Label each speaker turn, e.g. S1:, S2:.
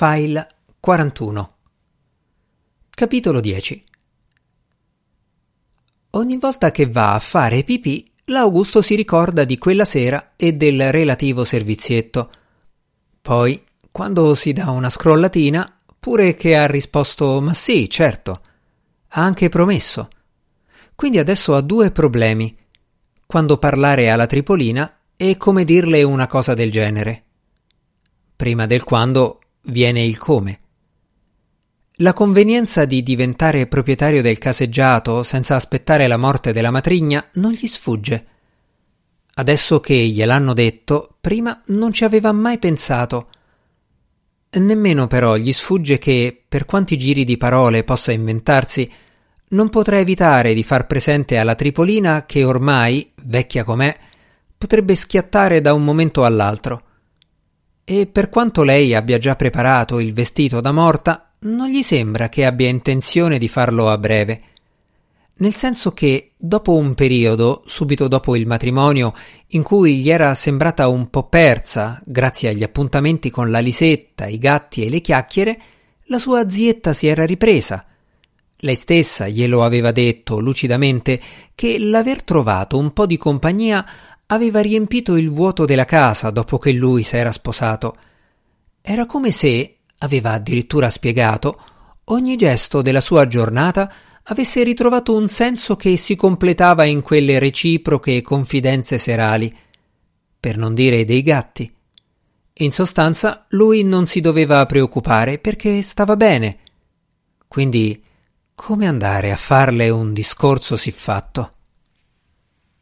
S1: File 41 Capitolo 10 Ogni volta che va a fare pipì, l'Augusto si ricorda di quella sera e del relativo servizietto. Poi, quando si dà una scrollatina, pure che ha risposto ma sì, certo, ha anche promesso. Quindi adesso ha due problemi. Quando parlare alla Tripolina e come dirle una cosa del genere. Prima del quando viene il come. La convenienza di diventare proprietario del caseggiato senza aspettare la morte della matrigna non gli sfugge. Adesso che gliel'hanno detto, prima non ci aveva mai pensato. Nemmeno però gli sfugge che, per quanti giri di parole possa inventarsi, non potrà evitare di far presente alla Tripolina che ormai, vecchia com'è, potrebbe schiattare da un momento all'altro e per quanto lei abbia già preparato il vestito da morta, non gli sembra che abbia intenzione di farlo a breve. Nel senso che, dopo un periodo, subito dopo il matrimonio, in cui gli era sembrata un po' persa, grazie agli appuntamenti con la Lisetta, i gatti e le chiacchiere, la sua zietta si era ripresa. Lei stessa glielo aveva detto lucidamente che l'aver trovato un po' di compagnia aveva riempito il vuoto della casa dopo che lui s'era sposato. Era come se, aveva addirittura spiegato, ogni gesto della sua giornata avesse ritrovato un senso che si completava in quelle reciproche confidenze serali, per non dire dei gatti. In sostanza, lui non si doveva preoccupare perché stava bene. Quindi, come andare a farle un discorso siffatto?